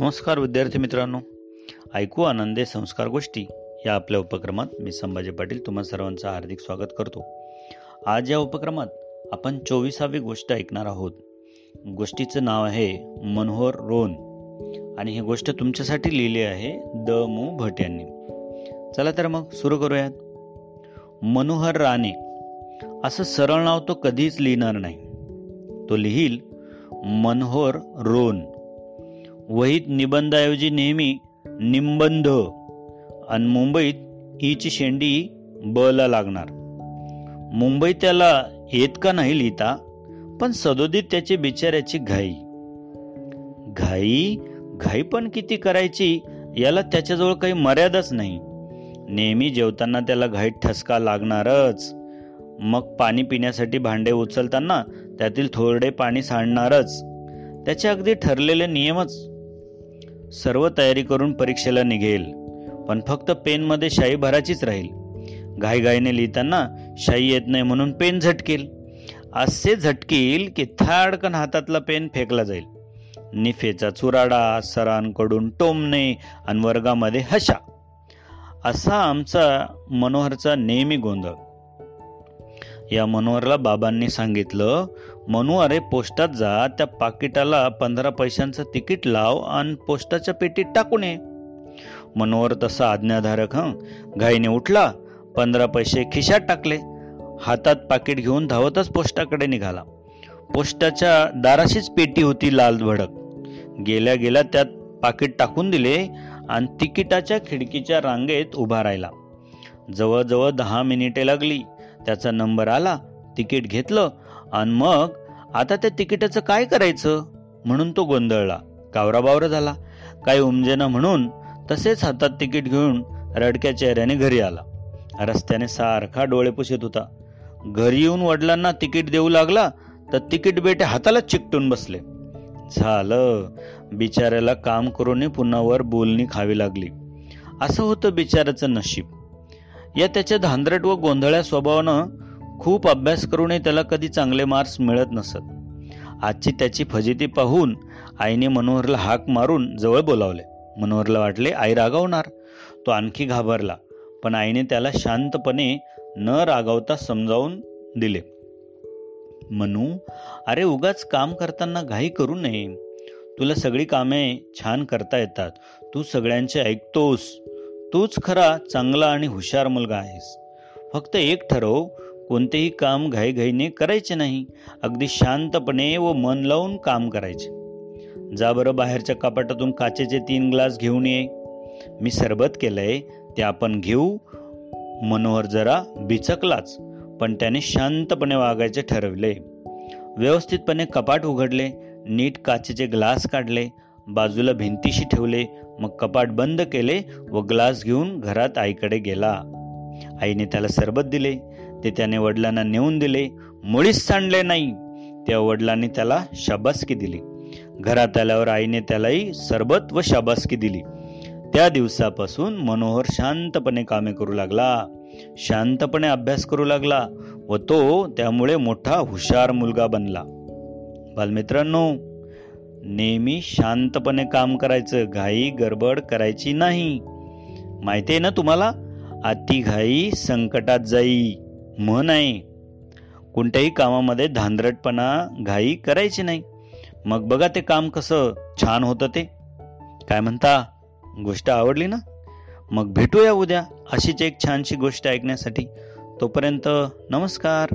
नमस्कार विद्यार्थी मित्रांनो. ऐकू आनंदे संस्कार गोष्टी या आपल्या उपक्रमात मी संभाजी पाटील तुम्हा सर्वांचं हार्दिक स्वागत करतो. आज या उपक्रमात आपण चोवीसावी गोष्ट ऐकणार आहोत. गोष्टीचं नाव आहे मनोहर रोन. आणि ही गोष्ट तुमच्यासाठी लिहिली आहे द मु भट यांनी. चला तर मग सुरू करूयात. मनोहर राणे. असं सरळ नाव तो कधीच लिहिणार नाही. तो लिहील मनोहर रोन. वहीत निबंधाऐवजी नेहमी निबंध. आणि मुंबईत ईची शेंडी बला लागणार. मुंबईत त्याला येत का नाही लिहिता पण सदोदित त्याची बिचाऱ्याची घाई. घाई? घाई पण किती करायची याला त्याच्याजवळ काही मर्यादाच नाही. नेहमी जेवताना त्याला घाईत ठसका लागणारच. मग पाणी पिण्यासाठी भांडे उचलताना त्यातील थोडे पाणी सांडणारच. त्याचे अगदी ठरलेले नियमच सर्व तयारी करून परीक्षेला निघेल. पण फक्त पेनमध्ये शाई भराचीच राहील. घाईघाईने लिहिताना शाई येत नाही म्हणून पेन झटकेल. असे झटकील की थाडकन हातातला पेन फेकला जाईल. निफेचा चुराडा सरांकडून टोमणे आणि वर्गामध्ये हशा. असा आमचा मनोहरचा नेहमी गोंधळ. या मनोहरला बाबांनी सांगितलं म्हणू अरे पोस्टात जा त्या पाकिटाला पंधरा पैशांचं तिकीट लाव आणि पोस्टाच्या पेटीत टाकून ये मनोहर तसा आज्ञाधारक हं? घाईने उठला पंधरा पैसे खिशात टाकले. हातात पाकिट घेऊन धावतच पोस्टाकडे निघाला. पोस्टाच्या दाराशीच पेटी होती लाल भडक. गेल्या गेल्या त्यात पाकिट टाकून दिले आणि तिकिटाच्या खिडकीच्या रांगेत उभा राहिला. जवळजवळ दहा मिनिटे लागली. त्याचा नंबर आला. तिकीट घेतलं. आणि मग आता त्या तिकिटाचं काय करायचं? म्हणून तो गोंधळला. कावराबावर झाला. काही उमजेना म्हणून तसेच हातात तिकीट घेऊन रडक्या चेहऱ्याने घरी आला. रस्त्याने सारखा डोळे पुसत होता. घरी येऊन वडिलांना तिकीट देऊ लागला तर तिकीट बेटे हाताला चिकटून बसले. झालं. बिचाऱ्याला काम करून पुन्हा वर बोलणी खावी लागली. असं होतं बिचाऱ्याचं नशीब. या त्याच्या धांदरट व गोंधळ्या स्वभावानं खूप अभ्यास करूनही त्याला कधी चांगले मार्क्स मिळत नसत. आजची त्याची फजिती पाहून आईने मनोहरला हाक मारून जवळ बोलावले. मनोहरला वाटले आई रागावणार. तो आणखी घाबरला पण आईने त्याला शांतपणे न रागावता समजावून दिले. मनू अरे उगाच काम करताना घाई करू नये. तुला सगळी कामे छान करता येतात. तू सगळ्यांचे ऐकतोस. तूच खरा चांगला आणि हुशार मुलगा आहेस. फक्त एक ठरव कोणतेही काम घाईघाईने करायचे नाही. अगदी शांतपणे व मन लावून काम करायचे. जा बरं बाहेरच्या कपाटातून काचेचे तीन ग्लास घेऊन ये. मी सरबत केलंय ते आपण घेऊ. मनोहर जरा बिचकलाच पण त्याने शांतपणे वागायचे ठरवले. व्यवस्थितपणे कपाट उघडले नीट काचेचे ग्लास काढले बाजूला भिंतीशी ठेवले मग कपाट बंद केले व ग्लास घेऊन घरात आईकडे गेला. आईने त्याला सरबत दिले. ते त्याने वडिलांना नेऊन दिले. मुळीच सांडले नाही. त्या वडिलांनी त्याला शाबासकी दिली. घरात आल्यावर आईने त्यालाही सरबत व शाबासकी दिली. त्या दिवसापासून मनोहर शांतपणे कामे करू लागला. शांतपणे अभ्यास करू लागला व तो त्यामुळे मोठा हुशार मुलगा बनला. बालमित्रांनो नेहमी शांतपणे काम करायचं घाई गडबड करायची नाही. माहिती आहे ना तुम्हाला? अति घाई संकटात जाई. मन आहे कोणत्याही कामामध्ये धांदरटपणा घाई करायची नाही. मग बघा ते काम कसं छान होतं ते. काय म्हणता? गोष्ट आवडली ना? मग भेटूया उद्या अशीच एक छानशी गोष्ट ऐकण्यासाठी. तोपर्यंत नमस्कार.